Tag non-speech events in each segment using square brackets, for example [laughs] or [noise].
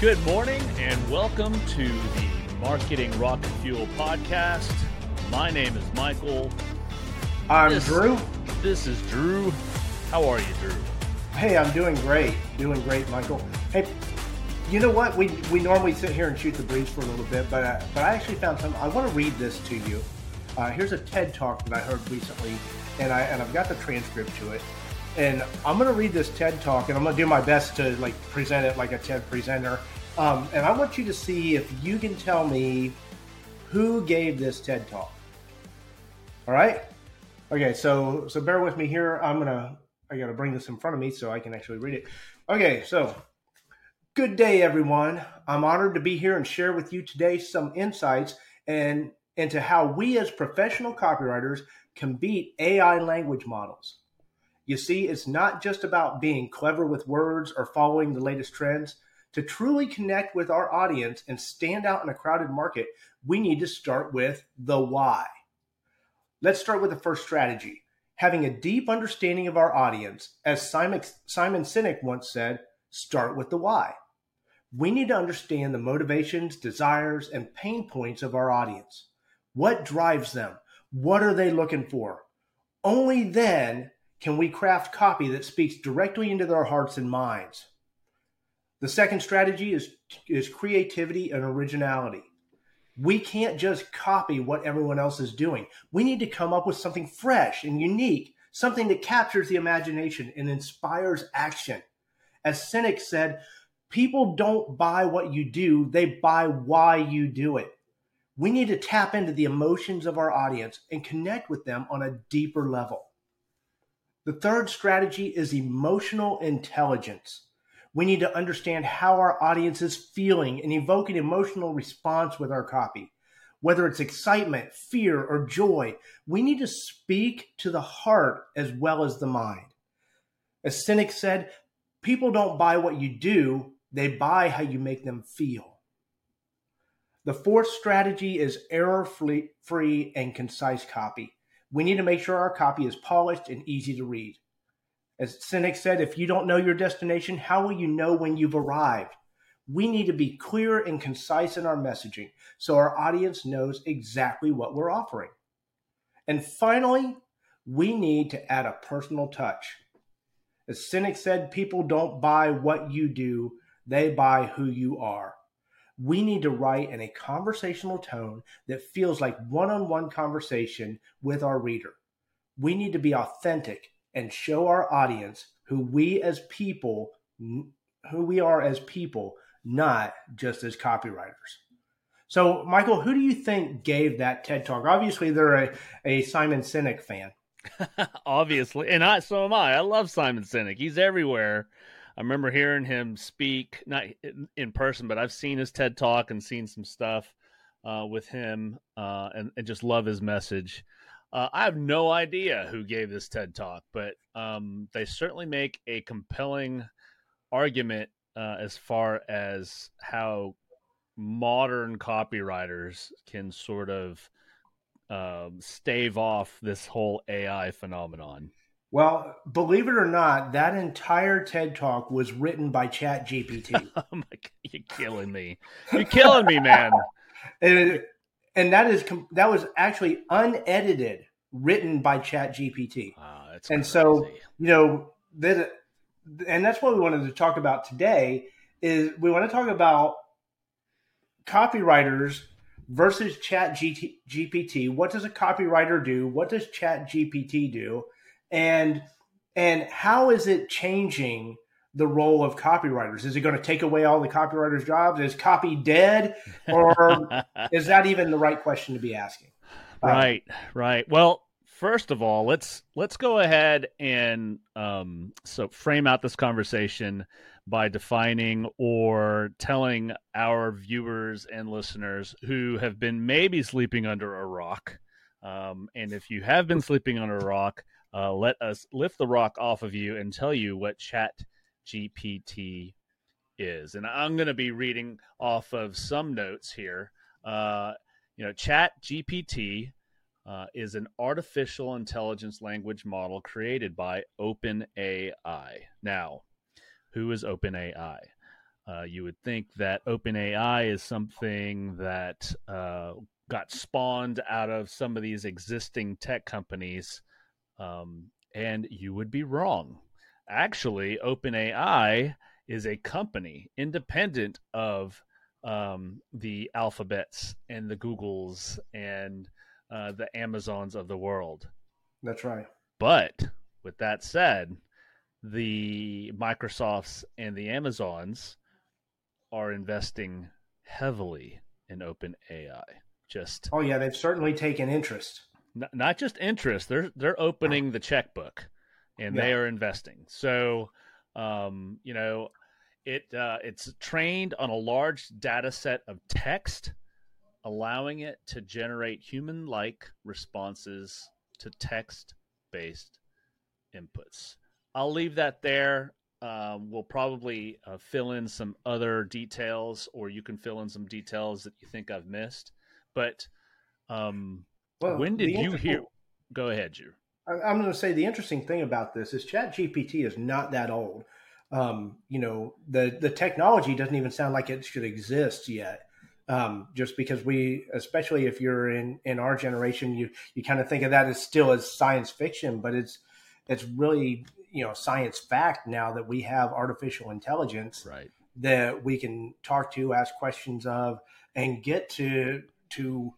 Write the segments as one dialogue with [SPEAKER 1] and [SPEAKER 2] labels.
[SPEAKER 1] Good morning and welcome to the Marketing Rocket Fuel podcast. My name is Michael.
[SPEAKER 2] I'm
[SPEAKER 1] This-
[SPEAKER 2] Drew.
[SPEAKER 1] This is Drew. How are you, Drew?
[SPEAKER 2] Hey, I'm doing great. Doing great, Michael. Hey, you know what? We we normally sit here and shoot the breeze for a little bit, but uh, but I actually found some. I want to read this to you. Uh, here's a TED talk that I heard recently, and I and I've got the transcript to it. And I'm going to read this TED talk, and I'm going to do my best to like present it like a TED presenter. Um, and I want you to see if you can tell me who gave this TED talk. All right. Okay, so so bear with me here. I'm gonna I gotta bring this in front of me so I can actually read it. Okay, so good day everyone. I'm honored to be here and share with you today some insights and into how we as professional copywriters can beat AI language models. You see, it's not just about being clever with words or following the latest trends. To truly connect with our audience and stand out in a crowded market, we need to start with the why. Let's start with the first strategy having a deep understanding of our audience. As Simon, Simon Sinek once said, start with the why. We need to understand the motivations, desires, and pain points of our audience. What drives them? What are they looking for? Only then can we craft copy that speaks directly into their hearts and minds. The second strategy is, is creativity and originality we can't just copy what everyone else is doing. We need to come up with something fresh and unique, something that captures the imagination and inspires action. As Sinek said, people don't buy what you do, they buy why you do it. We need to tap into the emotions of our audience and connect with them on a deeper level. The third strategy is emotional intelligence. We need to understand how our audience is feeling and evoke an emotional response with our copy. Whether it's excitement, fear, or joy, we need to speak to the heart as well as the mind. As Sinek said, people don't buy what you do, they buy how you make them feel. The fourth strategy is error free and concise copy. We need to make sure our copy is polished and easy to read. As Sinek said, if you don't know your destination, how will you know when you've arrived? We need to be clear and concise in our messaging so our audience knows exactly what we're offering. And finally, we need to add a personal touch. As Sinek said, people don't buy what you do, they buy who you are. We need to write in a conversational tone that feels like one on one conversation with our reader. We need to be authentic and show our audience who we as people who we are as people not just as copywriters so michael who do you think gave that ted talk obviously they're a, a simon sinek fan [laughs]
[SPEAKER 1] Obviously, and I so am I. I love Simon Sinek. He's everywhere. I remember hearing him speak, not in, person, but I've seen his TED talk and seen some stuff uh, with him, uh, and, and just love his message. Uh, I have no idea who gave this TED talk, but um, they certainly make a compelling argument uh, as far as how modern copywriters can sort of um, stave off this whole AI phenomenon.
[SPEAKER 2] Well believe it or not that entire ted talk was written by chat gpt [laughs]
[SPEAKER 1] Oh my! God, You're killing me. You're killing me, man. [laughs]
[SPEAKER 2] and, and that is that was actually unedited written by chat gpt
[SPEAKER 1] Wow, that's
[SPEAKER 2] and so you know that and that's what we wanted to talk about today is we want to talk about copywriters versus chat GT, gpt what does a copywriter do what does chat gpt do and and how is it changing the role of copywriters? Is it going to take away all the copywriters jobs? Is copy dead? Or [laughs] is that even the right question to be asking? Uh,
[SPEAKER 1] right right. Well first of all let's let's go ahead and um so frame out this conversation by defining or telling our viewers and listeners who have been maybe sleeping under a rock. Um, and if you have been sleeping under a rock uh, let us lift the rock off of you and tell you what chat gpt is and i'm going to be reading off of some notes here uh, you know chat gpt uh, is an artificial intelligence language model created by OpenAI. Now, who is OpenAI? Uh, you would think that OpenAI is something that uh, got spawned out of some of these existing tech companies, um, and you would be wrong. Actually, OpenAI is a company independent of um, the alphabets and the Googles and uh, the Amazons of the world.
[SPEAKER 2] That's right.
[SPEAKER 1] But with that said, the Microsofts and the Amazons are investing heavily in OpenAI. Just
[SPEAKER 2] oh yeah, they've certainly taken interest.
[SPEAKER 1] N- not just interest; they're they're opening the checkbook, and yeah. they are investing. So, um, you know, it uh, it's trained on a large data set of text, allowing it to generate human-like responses to text-based inputs. I'll leave that there. Um, we'll probably uh, fill in some other details, or you can fill in some details that you think I've missed. But um, well, when did you hear? Go ahead, Drew.
[SPEAKER 2] I'm going to say the interesting thing about this is ChatGPT is not that old. Um, you know, the the technology doesn't even sound like it should exist yet. Um, just because we, especially if you're in in our generation, you you kind of think of that as still as science fiction, but it's it's really you know science fact now that we have artificial intelligence
[SPEAKER 1] right.
[SPEAKER 2] that we can talk to, ask questions of, and get to to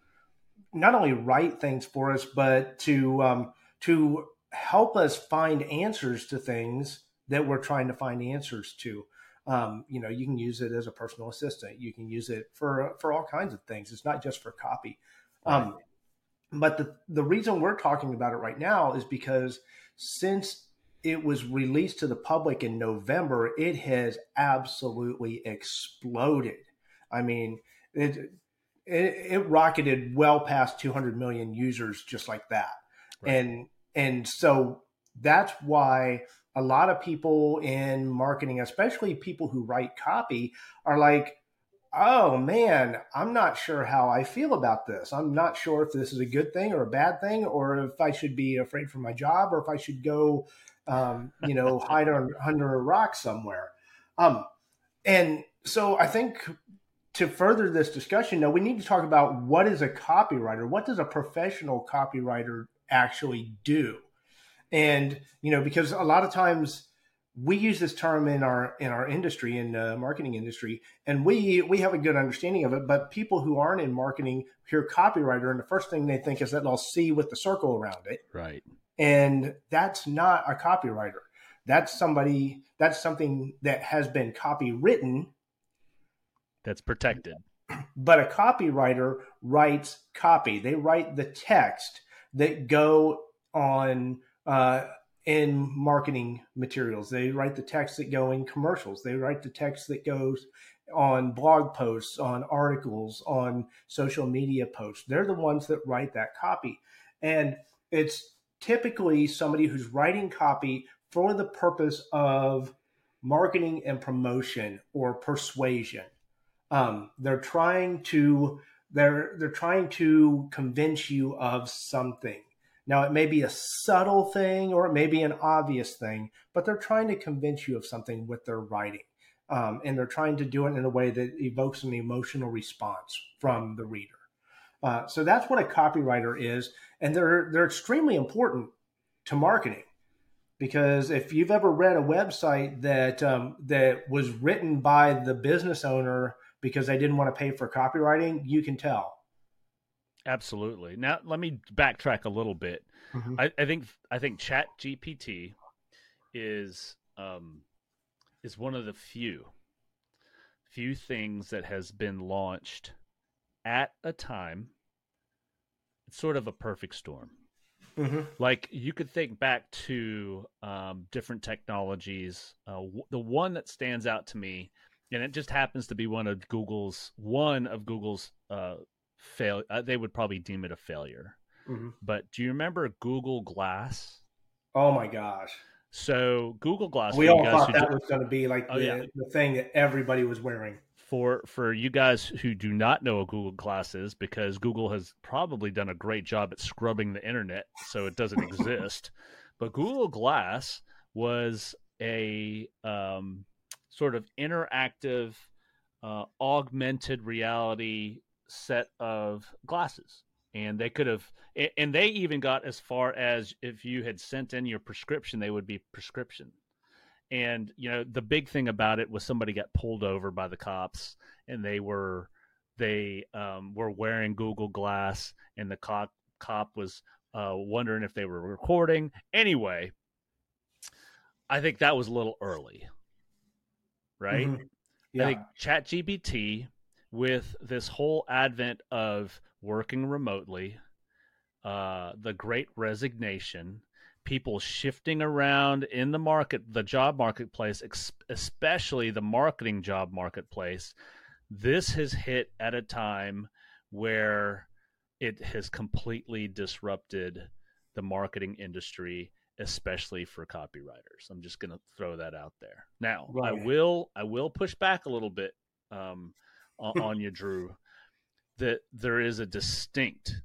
[SPEAKER 2] not only write things for us, but to um, to help us find answers to things that we're trying to find answers to. Um, you know, you can use it as a personal assistant. You can use it for for all kinds of things. It's not just for copy. Um, but the the reason we're talking about it right now is because since it was released to the public in November, it has absolutely exploded. I mean, it it, it rocketed well past 200 million users just like that, right. and and so that's why a lot of people in marketing, especially people who write copy, are like, oh man, I'm not sure how I feel about this. I'm not sure if this is a good thing or a bad thing, or if I should be afraid for my job, or if I should go, um, you know, [laughs] hide under, under a rock somewhere. Um, and so I think to further this discussion, now we need to talk about what is a copywriter. What does a professional copywriter actually do? And you know, because a lot of times we use this term in our in our industry in the marketing industry and we we have a good understanding of it but people who aren't in marketing hear copywriter and the first thing they think is that they'll see with the circle around it
[SPEAKER 1] right
[SPEAKER 2] and that's not a copywriter that's somebody that's something that has been copywritten
[SPEAKER 1] that's protected
[SPEAKER 2] but a copywriter writes copy they write the text that go on uh, in marketing materials. They write the text that go in commercials. They write the text that goes on blog posts, on articles, on social media posts. They're the ones that write that copy. And it's typically somebody who's writing copy for the purpose of marketing and promotion or persuasion. Um, they're trying to they're they're trying to convince you of something. Now, it may be a subtle thing or it may be an obvious thing, but they're trying to convince you of something with their writing. Um, and they're trying to do it in a way that evokes an emotional response from the reader. Uh, so that's what a copywriter is, and they're they're extremely important to marketing because if you've ever read a website that um, that was written by the business owner because they didn't want to pay for copywriting, you can tell
[SPEAKER 1] Absolutely. Now let me backtrack a little bit. Mm-hmm. I, I, think I think Chat GPT is um, is one of the few few things that has been launched at a time. It's sort of a perfect storm. Mm-hmm. Like you could think back to um, different technologies. Uh, w- the one that stands out to me, and it just happens to be one of Google's one of Google's uh, fail. Uh, they would probably deem it a failure. Mm-hmm. But do you remember Google Glass?
[SPEAKER 2] Oh my gosh!
[SPEAKER 1] So Google Glass.
[SPEAKER 2] We all thought that do... was going to be like oh, the, yeah. the thing that everybody was wearing.
[SPEAKER 1] For for you guys who do not know what Google Glass is, because Google has probably done a great job at scrubbing the internet so it doesn't [laughs] exist. But Google Glass was a um, sort of interactive, uh, augmented reality set of glasses. And they could have, and they even got as far as if you had sent in your prescription, they would be prescription. And, you know, the big thing about it was somebody got pulled over by the cops and they were, they um, were wearing Google Glass and the cop, cop was uh, wondering if they were recording. Anyway, I think that was a little early, right? Mm-hmm. Yeah. I think ChatGPT, with this whole advent of working remotely, uh, the great resignation, people shifting around in the market, the job marketplace, especially the marketing job marketplace, this has hit at a time where it has completely disrupted the marketing industry especially for copywriters i'm just going to throw that out there now right. i will i will push back a little bit um, on, [laughs] on you drew that there is a distinct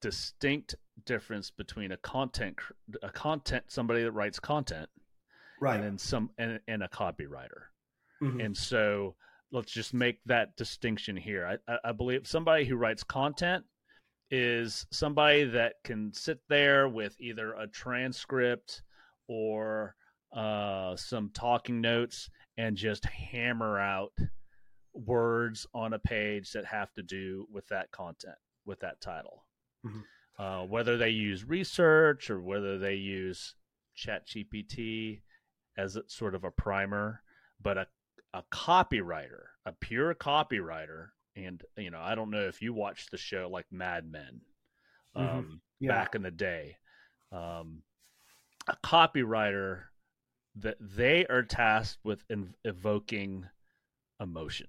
[SPEAKER 1] distinct difference between a content a content somebody that writes content
[SPEAKER 2] right
[SPEAKER 1] and then some and, and a copywriter mm-hmm. and so let's just make that distinction here. I, I believe somebody who writes content is somebody that can sit there with either a transcript or uh, some talking notes and just hammer out words on a page that have to do with that content, with that title. Mm-hmm. Uh, whether they use research or whether they use ChatGPT as a, sort of a primer, but a a copywriter, a pure copywriter, and you know, I don't know if you watched the show like Mad Men mm-hmm. um, mm-hmm. yeah. back in the day. Um, a copywriter that they are tasked with in- evoking emotion.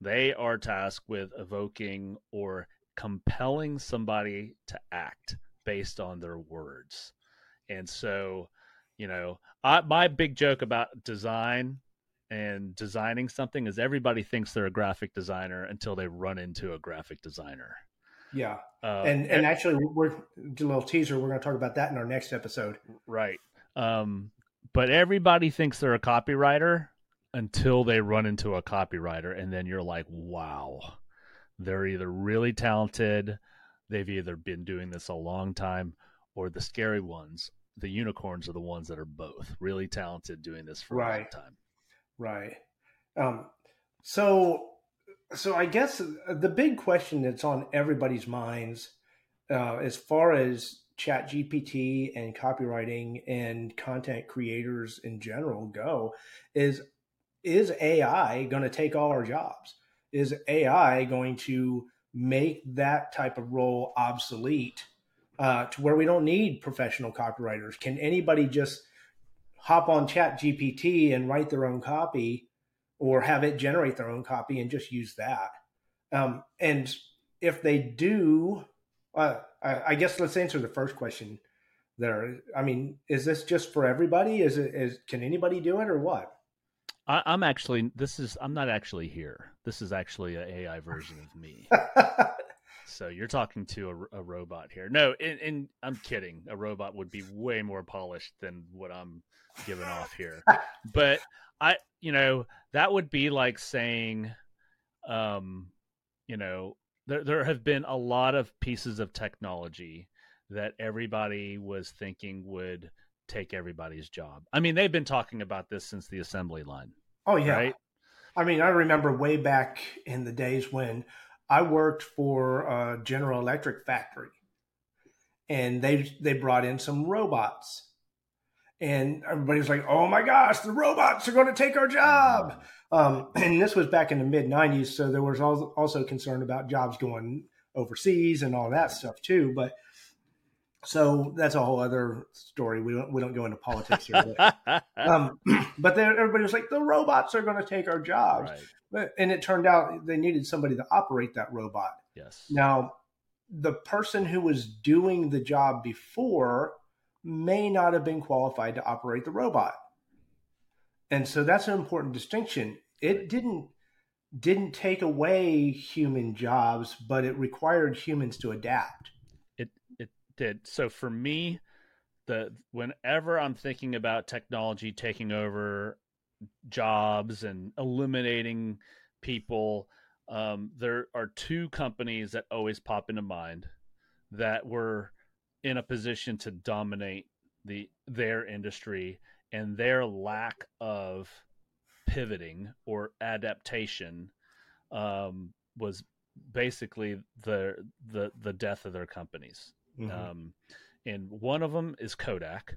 [SPEAKER 1] They are tasked with evoking or compelling somebody to act based on their words. And so, you know, I, my big joke about design and designing something is everybody thinks they're a graphic designer until they run into a graphic designer.
[SPEAKER 2] Yeah, uh, and and actually, we're a little teaser. We're going to talk about that in our next episode.
[SPEAKER 1] Right. Um, but everybody thinks they're a copywriter until they run into a copywriter, and then you're like, wow, they're either really talented, they've either been doing this a long time, or the scary ones, the unicorns are the ones that are both really talented doing this for right. a long time.
[SPEAKER 2] Right. Um, so, so I guess the big question that's on everybody's minds, uh, as far as Chat GPT and copywriting and content creators in general go, is is AI going to take all our jobs? Is AI going to make that type of role obsolete uh, to where we don't need professional copywriters? Can anybody just hop on chat gpt and write their own copy or have it generate their own copy and just use that. Um, and if they do uh, I, I, guess let's answer the first question there. I mean is this just for everybody? Is it is can anybody do it or what?
[SPEAKER 1] I, am actually this is i'm not actually here. This is actually an ai version of me [laughs] so you're talking to a, a robot here no and, and i'm kidding a robot would be way more polished than what i'm giving off here. but I, you know, that would be like saying, um, you know, there there have been a lot of pieces of technology that everybody was thinking would take everybody's job. I mean, they've been talking about this since the assembly line.
[SPEAKER 2] Oh yeah. Right? I mean, I remember way back in the days when I worked for a General Electric factory and they they brought in some robots and everybody was like, "Oh my gosh, the robots are going to take our job!" Um, [clears throat] and this was back in the mid '90s, so there was also concern about jobs going overseas and all that stuff too. But so that's a whole other story. We don't we don't go into politics here. But, [laughs] um, [clears throat] but then everybody was like, "The robots are going to take our jobs," right. And it turned out they needed somebody to operate that robot.
[SPEAKER 1] Yes.
[SPEAKER 2] Now, the person who was doing the job before may not have been qualified to operate the robot. And so that's an important distinction. It didn't didn't take away human jobs, but it required humans to adapt.
[SPEAKER 1] It it did. So for me, the whenever I'm thinking about technology taking over jobs and eliminating people. Um, there are two companies that always pop into mind that were in a position to dominate the their industry and their lack of pivoting or adaptation um, was basically the the the death of their companies. Mm-hmm. Um, and one of them is Kodak.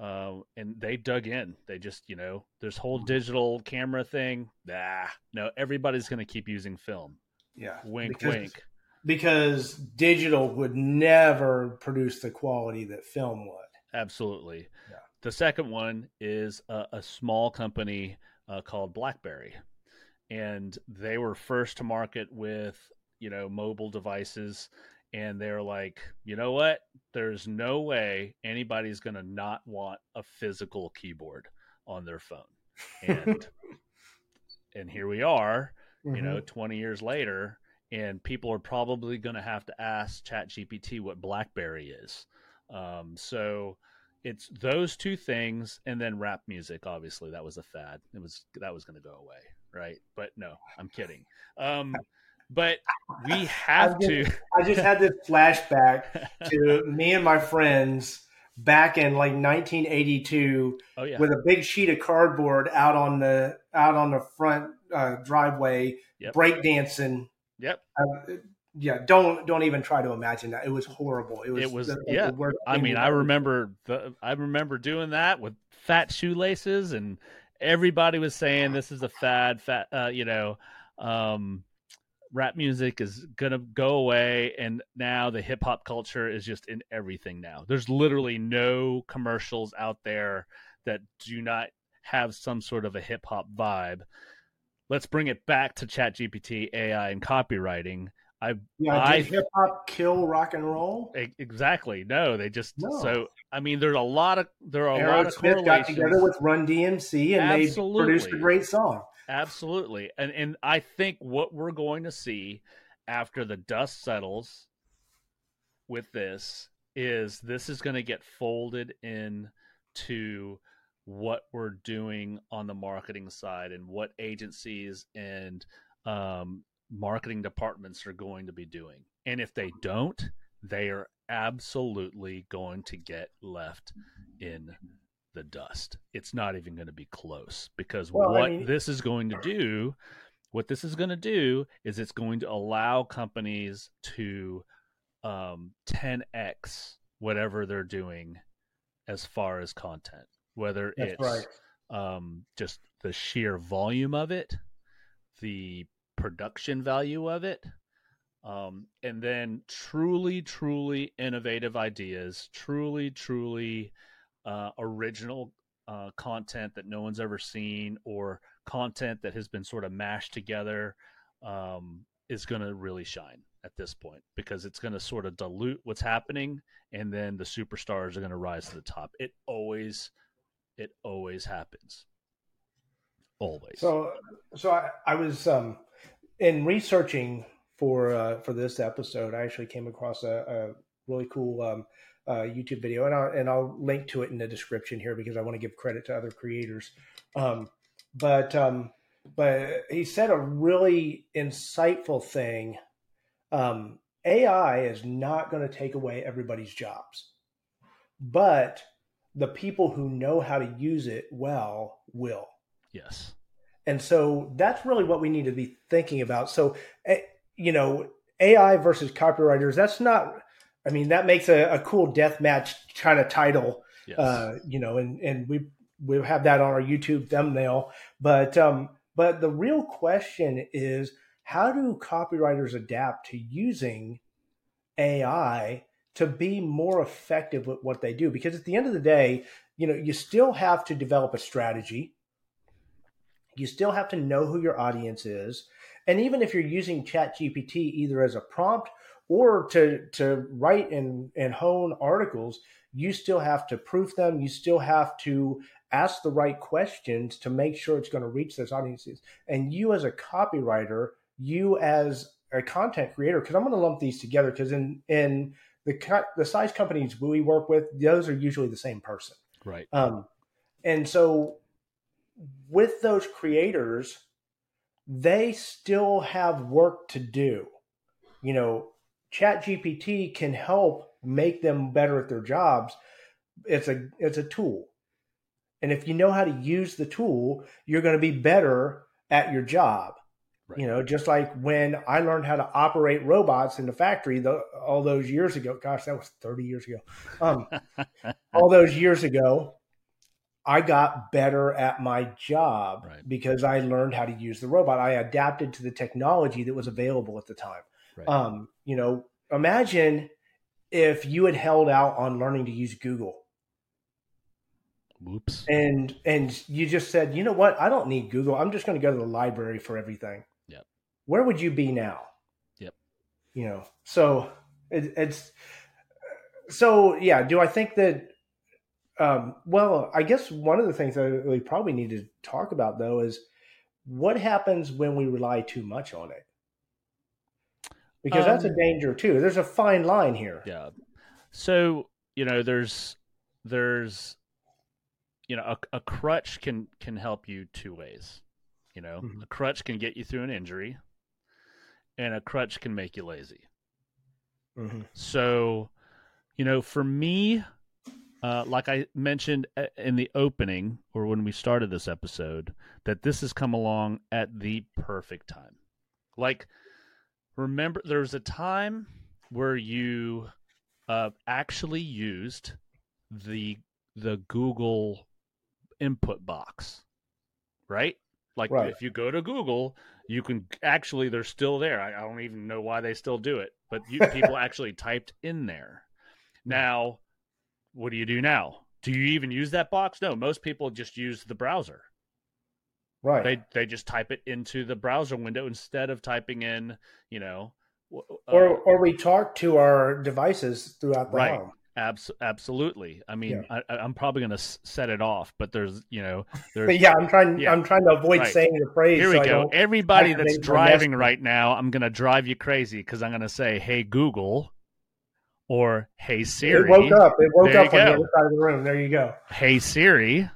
[SPEAKER 1] Uh, and they dug in. They just, you know, this whole mm-hmm. digital camera thing. Nah, no, everybody's going to keep using film.
[SPEAKER 2] Yeah,
[SPEAKER 1] wink,
[SPEAKER 2] because,
[SPEAKER 1] wink.
[SPEAKER 2] Because digital would never produce the quality that film would.
[SPEAKER 1] Absolutely. Yeah. The second one is a, a small company uh, called BlackBerry, and they were first to market with you know mobile devices, and they're like, you know what? There's no way anybody's going to not want a physical keyboard on their phone, and [laughs] and here we are, mm-hmm. you know, mm-hmm. 20 years later, and people are probably going to have to ask ChatGPT what BlackBerry is. Um, so it's those two things and then rap music obviously that was a fad it was that was going to go away right but no i'm kidding um but we have
[SPEAKER 2] to i just had this flashback [laughs] to me and my friends back in like 1982 oh, yeah. with a big sheet of cardboard out on the out on the front uh, driveway yep. breakdancing
[SPEAKER 1] yep
[SPEAKER 2] uh, yeah, don't don't even try to imagine that. It was horrible. It was.
[SPEAKER 1] It was. The, yeah. The I mean, I remember the. I remember doing that with fat shoelaces, and everybody was saying this is a fad. Fat. Uh, you know, um, rap music is gonna go away, and now the hip hop culture is just in everything. Now there's literally no commercials out there that do not have some sort of a hip hop vibe. Let's bring it back to Chat GPT, AI, and copywriting I
[SPEAKER 2] yeah, I, hip hop kill rock and roll?
[SPEAKER 1] Exactly. No, they just no. so. I mean, there's a lot of there are a lot of Smith
[SPEAKER 2] got together with Run DMC and Absolutely. they produced a great song.
[SPEAKER 1] Absolutely, and and I think what we're going to see after the dust settles with this is this is going to get folded in to what we're doing on the marketing side and what agencies and um, marketing departments are going to be doing. And if they don't, they are absolutely going to get left in the dust. It's not even going to be close because well, what I mean... this is going to do, what this is going to do is it's going to allow companies to um, 10x whatever they're doing as far as content, whether it's right. um, just the sheer volume of it, the production value of it um, and then truly truly innovative ideas truly truly uh, original uh, content that no one's ever seen or content that has been sort of mashed together um, is going to really shine at this point because it's going to sort of dilute what's happening and then the superstars are going to rise to the top. It always it always happens. Always.
[SPEAKER 2] So so i, I was um in researching for uh, for this episode, I actually came across a, a really cool um, uh, YouTube video, and I'll, and I'll link to it in the description here because I want to give credit to other creators. Um, but um, but he said a really insightful thing. Um, AI is not going to take away everybody's jobs, but the people who know how to use it well will.
[SPEAKER 1] Yes.
[SPEAKER 2] And so that's really what we need to be thinking about. So, eh, you know, AI versus copywriters, that's not, I mean, that makes a, a cool death match kind of title, yes. uh, you know, and, and we, we have that on our YouTube thumbnail. But, um, but the real question is how do copywriters adapt to using AI to be more effective with what they do? Because at the end of the day, you know, you still have to develop a strategy you still have to know who your audience is. And even if you're using ChatGPT either as a prompt or to, to write and, and hone articles, you still have to proof them. You still have to ask the right questions to make sure it's going to reach those audiences. And you, as a copywriter, you as a content creator, because I'm going to lump these together because in in the the size companies we work with, those are usually the same person,
[SPEAKER 1] right?
[SPEAKER 2] Um, and so with those creators, they still have work to do. You know, Chat GPT can help make them better at their jobs. It's a it's a tool. And if you know how to use the tool, you're going to be better at your job. Right. You know, just like when I learned how to operate robots in the factory the, all those years ago. Gosh, that was 30 years ago. Um, [laughs] all those years ago, I got better at my job right. because I learned how to use the robot. I adapted to the technology that was available at the time. Right. Um, you know, imagine if you had held out on learning to use Google.
[SPEAKER 1] Whoops.
[SPEAKER 2] And and you just said, you know what? I don't need Google. I'm just going to go to the library for everything.
[SPEAKER 1] Yep.
[SPEAKER 2] Where would you be now?
[SPEAKER 1] Yep.
[SPEAKER 2] You know, so it, it's so yeah. Do I think that um, well, I guess one of the things that we probably need to talk about though is what happens when we rely too much on it, because um, that's a um, danger too. There's a fine line here.
[SPEAKER 1] Yeah. So you know, there's there's you know a, a crutch can can help you two ways. You know, mm-hmm. a crutch can get you through an injury, and a crutch can make you lazy. Mm-hmm. So, you know, for me, uh, like I mentioned uh, in the opening or when we started this episode, that this has come along at the perfect time. Like, remember, there was a time where you uh, actually used the the Google input box, right? Like, right. if you go to Google, you can actually they're still there. I, I don't even know why they still do it, but you, people [laughs] actually typed in there. Now what do you do now? Do you even use that box? No, most people just use the browser.
[SPEAKER 2] Right.
[SPEAKER 1] They they just type it into the browser window instead of typing in, you know,
[SPEAKER 2] uh, or or we talk to our devices throughout the right. home.
[SPEAKER 1] Abs- absolutely. I mean, yeah. I, am probably going to set it off, but there's, you know, there's. [laughs]
[SPEAKER 2] yeah, I'm trying. Yeah. I'm trying to avoid right. saying the phrase.
[SPEAKER 1] Here we so go. Everybody that's driving right now, I'm going to drive you crazy because I'm going to say, "Hey Google," or Hey Siri.
[SPEAKER 2] It woke up. It woke up on the other side of the room. There you go.
[SPEAKER 1] Hey Siri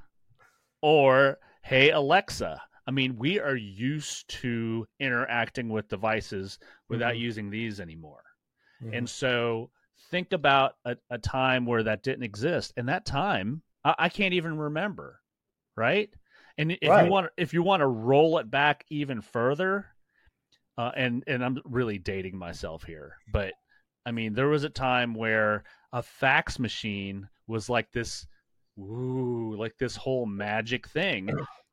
[SPEAKER 1] or Hey Alexa. I mean, we are used to interacting with devices without mm-hmm. using these anymore. Mm-hmm. And so think about a, a, time where that didn't exist. And that time, I, I can't even remember. Right. And if right. you want, if you want to roll it back even further, uh, and and I'm really dating myself here, but I mean, there was a time where a fax machine was like this, ooh, like this whole magic thing.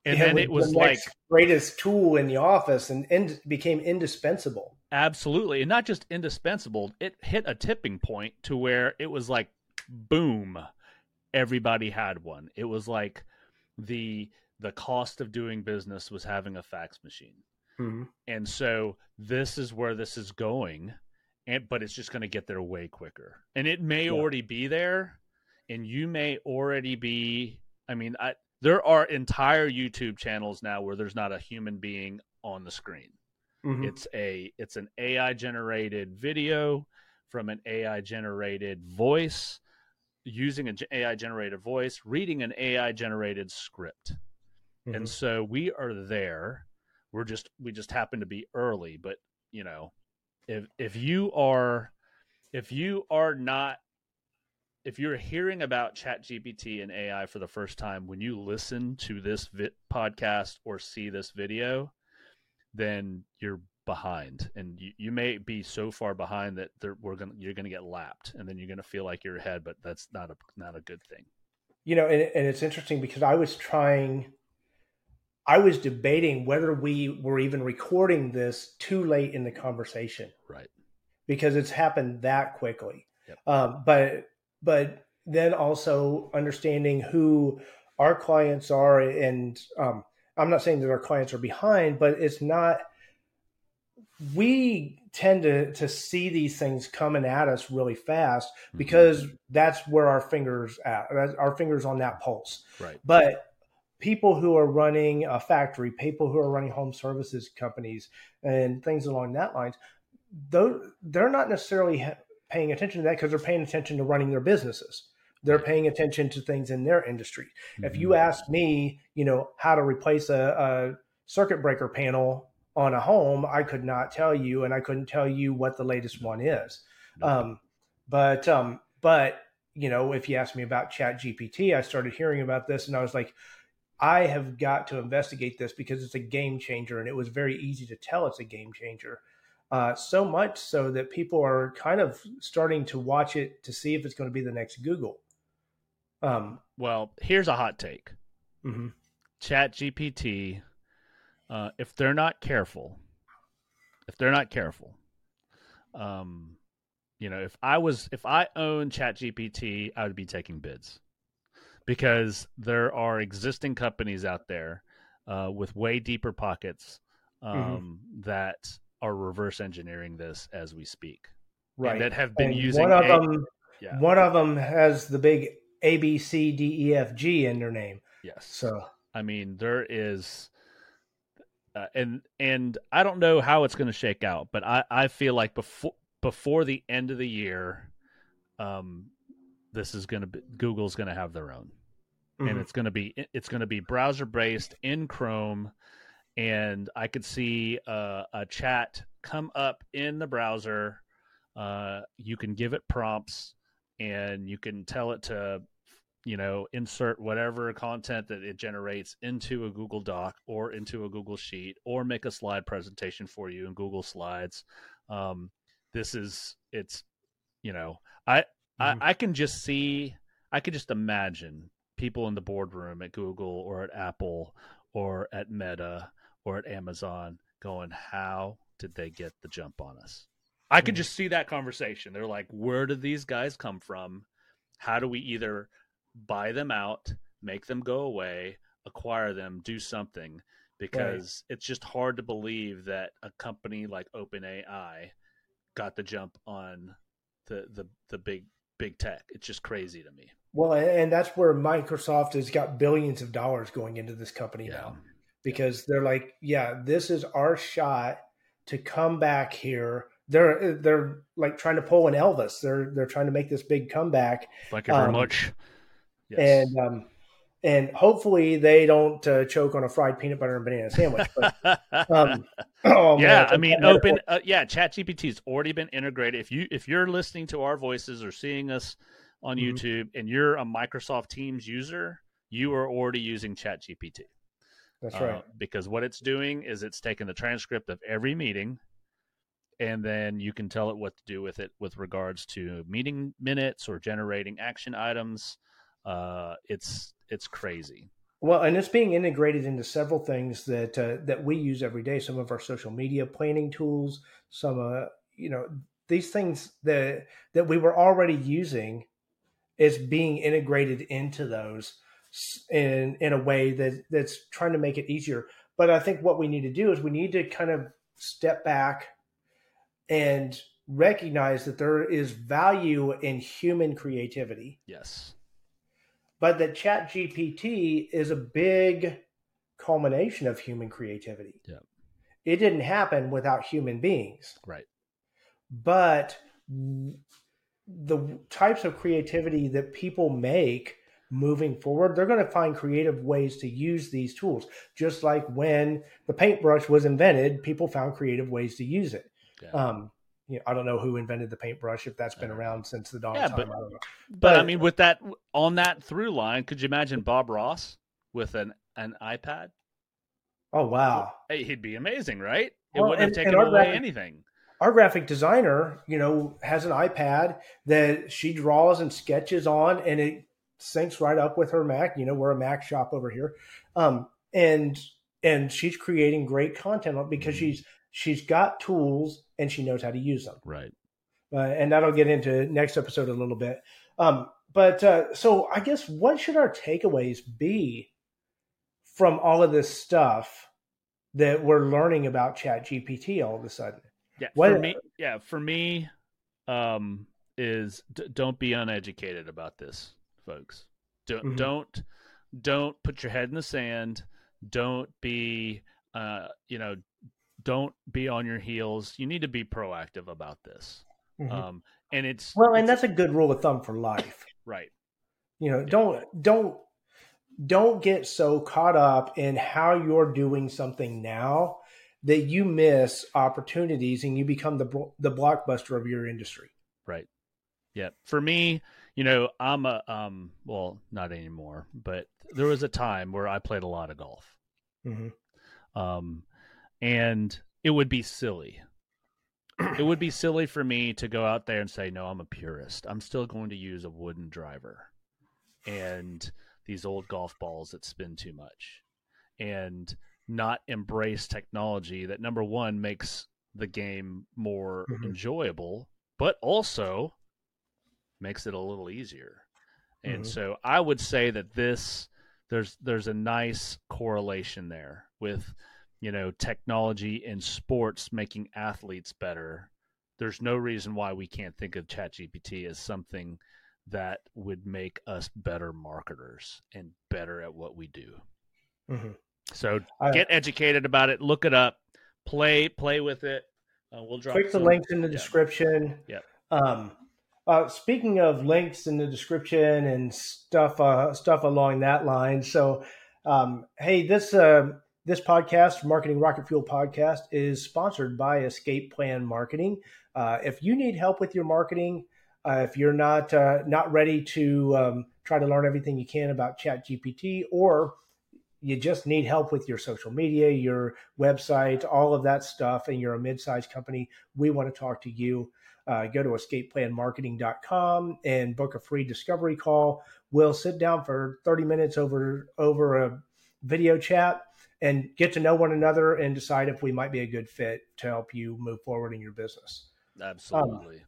[SPEAKER 1] And yeah, then it was the like
[SPEAKER 2] greatest tool in the office and, and became indispensable.
[SPEAKER 1] Absolutely. And not just indispensable, it hit a tipping point to where it was like, boom, everybody had one. It was like the the cost of doing business was having a fax machine. Mm-hmm. And so this is where this is going and but it's just going to get there way quicker and it may yeah. already be there and you may already be i mean I, there are entire youtube channels now where there's not a human being on the screen mm-hmm. it's a it's an ai generated video from an ai generated voice using an ai generated voice reading an ai generated script mm-hmm. and so we are there we're just we just happen to be early but you know if if you are if you are not if you're hearing about chat gpt and ai for the first time when you listen to this vi- podcast or see this video then you're behind and you, you may be so far behind that we're gonna you're gonna get lapped and then you're gonna feel like you're ahead but that's not a not a good thing
[SPEAKER 2] you know and, and it's interesting because i was trying I was debating whether we were even recording this too late in the conversation.
[SPEAKER 1] Right.
[SPEAKER 2] Because it's happened that quickly. Yep. Um, but but then also understanding who our clients are and um, I'm not saying that our clients are behind, but it's not we tend to to see these things coming at us really fast mm-hmm. because mm-hmm. that's where our fingers at our fingers on that pulse.
[SPEAKER 1] Right.
[SPEAKER 2] But people who are running a factory, people who are running home services companies, and things along that lines, though they're not necessarily paying attention to that because they're paying attention to running their businesses. They're paying attention to things in their industry. Mm-hmm. If you ask me, you know, how to replace a, a circuit breaker panel on a home, I could not tell you, and I couldn't tell you what the latest one is. Um, but um, but you know, if you ask me about Chat GPT, I started hearing about this, and I was like, I have got to investigate this because it's a game changer, and it was very easy to tell it's a game changer. Uh, so much so that people are kind of starting to watch it to see if it's going to be the next Google.
[SPEAKER 1] Um, well, here's a hot take. Mm-hmm. Chat GPT, uh, if they're not careful, if they're not careful, um, you know, if I was, if I own Chat GPT, I would be taking bids because there are existing companies out there uh, with way deeper pockets mm-hmm. um, mm-hmm. that are reverse engineering this as we speak.
[SPEAKER 2] Right.
[SPEAKER 1] And that have been
[SPEAKER 2] and
[SPEAKER 1] using
[SPEAKER 2] one of a- them. Yeah. One of them has the big A B C D E F G in their name.
[SPEAKER 1] Yes.
[SPEAKER 2] So
[SPEAKER 1] I mean, there is, uh, and and I don't know how it's going to shake out, but I I feel like before before the end of the year, um, this is going to be Google's going to have their own, mm-hmm. and it's going to be it's going to be browser based in Chrome, and I could see uh, a chat come up in the browser. Uh, you can give it prompts and you can tell it to you know insert whatever content that it generates into a google doc or into a google sheet or make a slide presentation for you in google slides um, this is it's you know I, mm-hmm. I i can just see i could just imagine people in the boardroom at google or at apple or at meta or at amazon going how did they get the jump on us I could mm. just see that conversation. They're like, where did these guys come from? How do we either buy them out, make them go away, acquire them, do something? Because right. it's just hard to believe that a company like OpenAI got the jump on the the the big big tech. It's just crazy to me.
[SPEAKER 2] Well, and that's where Microsoft has got billions of dollars going into this company yeah. now because they're like, yeah, this is our shot to come back here they're they're like trying to pull an Elvis. They're they're trying to make this big comeback.
[SPEAKER 1] Thank you very um, much.
[SPEAKER 2] Yes. And um, and hopefully they don't uh, choke on a fried peanut butter and banana sandwich. But, [laughs] um, [clears throat]
[SPEAKER 1] oh, yeah, man, I mean, open, uh, yeah, ChatGPT's already been integrated. If you if you're listening to our voices or seeing us on mm-hmm. YouTube and you're a Microsoft Teams user, you are already using ChatGPT.
[SPEAKER 2] That's right. Uh,
[SPEAKER 1] because what it's doing is it's taking the transcript of every meeting and then you can tell it what to do with it with regards to meeting minutes or generating action items. Uh, it's it's crazy.
[SPEAKER 2] Well, and it's being integrated into several things that uh, that we use every day. Some of our social media planning tools, some uh, you know these things that that we were already using is being integrated into those in in a way that that's trying to make it easier. But I think what we need to do is we need to kind of step back and recognize that there is value in human creativity.
[SPEAKER 1] Yes.
[SPEAKER 2] But that Chat GPT is a big culmination of human creativity.
[SPEAKER 1] Yeah.
[SPEAKER 2] It didn't happen without human beings.
[SPEAKER 1] Right.
[SPEAKER 2] But the types of creativity that people make moving forward, they're going to find creative ways to use these tools. Just like when the paintbrush was invented, people found creative ways to use it. Yeah. Um, you know, I don't know who invented the paintbrush if that's been around since the dawn yeah, of time.
[SPEAKER 1] But, I but, but I mean, with that on that through line, could you imagine Bob Ross with an an iPad?
[SPEAKER 2] Oh wow,
[SPEAKER 1] hey, he'd be amazing, right? It well, wouldn't and, have taken away graphic, anything.
[SPEAKER 2] Our graphic designer, you know, has an iPad that she draws and sketches on, and it syncs right up with her Mac. You know, we're a Mac shop over here, um, and and she's creating great content because mm-hmm. she's she's got tools and she knows how to use them.
[SPEAKER 1] Right.
[SPEAKER 2] Uh, and that'll get into next episode a little bit. Um, but uh, so I guess what should our takeaways be from all of this stuff that we're learning about Chat GPT all of a sudden?
[SPEAKER 1] Yeah, what, for me, yeah, for me, um, is d- don't be uneducated about this, folks. Don't mm-hmm. don't don't put your head in the sand. Don't be, uh, you know, don't be on your heels. You need to be proactive about this. Mm-hmm. Um, and it's
[SPEAKER 2] well, and
[SPEAKER 1] it's,
[SPEAKER 2] that's a good rule of thumb for life,
[SPEAKER 1] right?
[SPEAKER 2] You know, don't don't don't get so caught up in how you're doing something now that you miss opportunities and you become the the blockbuster of your industry.
[SPEAKER 1] Right. Yeah. For me, you know, I'm a um well, not anymore, but there was a time where I played a lot of golf. Mm-hmm. Um and it would be silly. it would be [clears throat] silly for me to go out there and say, "No, I'm a purist. I'm still going to use a wooden driver." And these old golf balls that spin too much and not embrace technology that number one makes the game more mm-hmm. enjoyable but also makes it a little easier and mm-hmm. so i would say that this there's there's a nice correlation there with you know technology in sports making athletes better there's no reason why we can't think of ChatGPT as something that would make us better marketers and better at what we do. Mm-hmm. So get educated about it. Look it up. Play play with it. Uh, we'll drop.
[SPEAKER 2] Click the links in the yeah. description.
[SPEAKER 1] Yeah.
[SPEAKER 2] Um, uh, speaking of links in the description and stuff uh, stuff along that line. So, um, hey, this uh, this podcast, Marketing Rocketfuel podcast, is sponsored by Escape Plan Marketing. Uh, if you need help with your marketing, uh, if you're not uh, not ready to um, try to learn everything you can about ChatGPT, or you just need help with your social media, your website, all of that stuff, and you're a mid-sized company, we want to talk to you. Uh, go to escapeplanmarketing.com and book a free discovery call. We'll sit down for 30 minutes over over a video chat and get to know one another and decide if we might be a good fit to help you move forward in your business.
[SPEAKER 1] Absolutely. Um,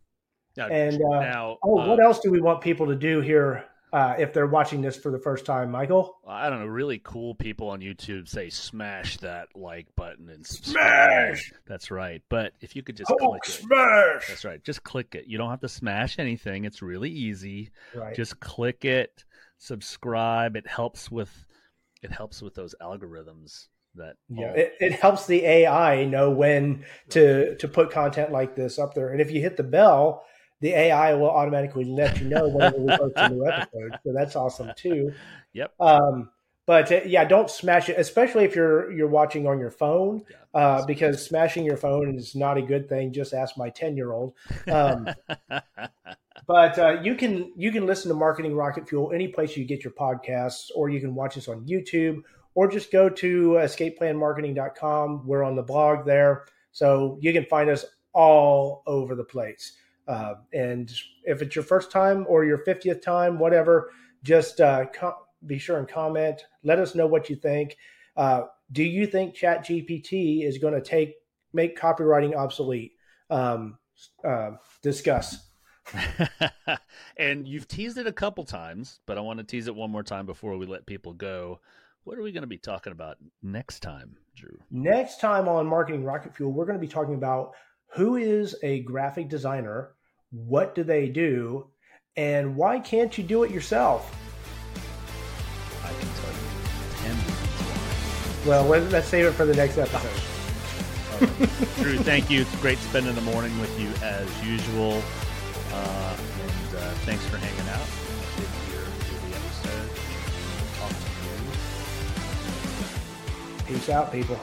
[SPEAKER 2] now, and uh, now, oh, uh, what else do we want people to do here uh, if they're watching this for the first time, Michael?
[SPEAKER 1] I don't know. Really cool people on YouTube say smash that like button and
[SPEAKER 2] smash.
[SPEAKER 1] That's right. But if you could just
[SPEAKER 2] oh,
[SPEAKER 1] click
[SPEAKER 2] smash.
[SPEAKER 1] It, that's right. Just click it. You don't have to smash anything. It's really easy.
[SPEAKER 2] Right.
[SPEAKER 1] Just click it. Subscribe. It helps with it helps with those algorithms that
[SPEAKER 2] yeah all... it, it helps the ai know when to to put content like this up there and if you hit the bell the AI will automatically let you know whenever we post a new [laughs] episode. So that's awesome too.
[SPEAKER 1] Yep.
[SPEAKER 2] Um, but uh, yeah, don't smash it, especially if you're you're watching on your phone, yeah, uh, because smashing your phone is not a good thing. Just ask my ten year old. Um, [laughs] but uh, you can you can listen to Marketing Rocketfuel any place you get your podcasts, or you can watch us on YouTube, or just go to escapeplanmarketing.com. We're on the blog there, so you can find us all over the place. Uh, and if it's your first time or your 50th time, whatever, just uh, com- be sure and comment. Let us know what you think. Uh, do you think ChatGPT is going to take make copywriting obsolete? Um, uh, discuss. [laughs]
[SPEAKER 1] and you've teased it a couple times, but I want to tease it one more time before we let people go. What are we going to be talking about next time, Drew?
[SPEAKER 2] Next time on Marketing Rocketfuel, we're going to be talking about who is a graphic designer, what do they do, and why can't you do it yourself?
[SPEAKER 1] I can tell you
[SPEAKER 2] 10 Well, let's save it for the next episode. [laughs]
[SPEAKER 1] Drew, thank you. It's great spending the morning with you as usual. Uh, and uh, thanks for hanging out.
[SPEAKER 2] Peace out, people.